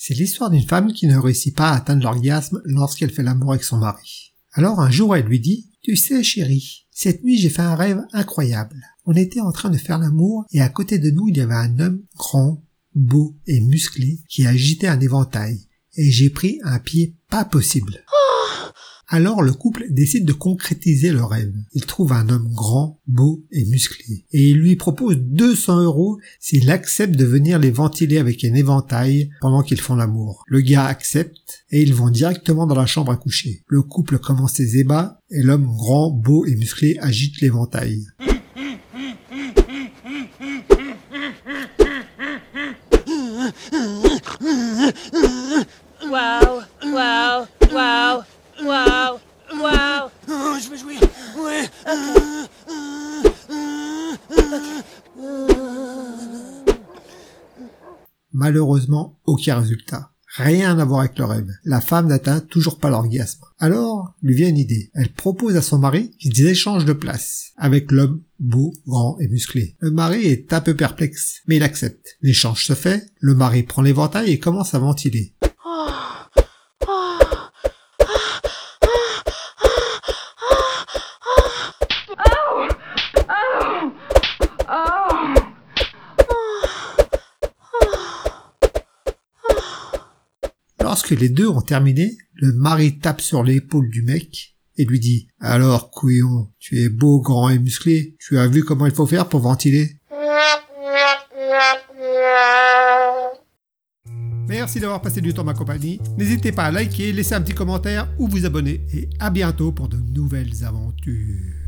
C'est l'histoire d'une femme qui ne réussit pas à atteindre l'orgasme lorsqu'elle fait l'amour avec son mari. Alors un jour elle lui dit Tu sais chérie, cette nuit j'ai fait un rêve incroyable. On était en train de faire l'amour et à côté de nous il y avait un homme grand, beau et musclé qui agitait un éventail. Et j'ai pris un pied pas possible. Alors le couple décide de concrétiser le rêve. Il trouve un homme grand, beau et musclé. Et il lui propose 200 euros s'il accepte de venir les ventiler avec un éventail pendant qu'ils font l'amour. Le gars accepte et ils vont directement dans la chambre à coucher. Le couple commence ses ébats et l'homme grand, beau et musclé agite l'éventail. Malheureusement, aucun résultat. Rien à voir avec le rêve. La femme n'atteint toujours pas l'orgasme. Alors, lui vient une idée. Elle propose à son mari qu'ils échangent de place avec l'homme beau, grand et musclé. Le mari est un peu perplexe, mais il accepte. L'échange se fait, le mari prend l'éventail et commence à ventiler. Lorsque les deux ont terminé, le mari tape sur l'épaule du mec et lui dit Alors, couillon, tu es beau, grand et musclé, tu as vu comment il faut faire pour ventiler? Merci d'avoir passé du temps ma compagnie. N'hésitez pas à liker, laisser un petit commentaire ou vous abonner. Et à bientôt pour de nouvelles aventures.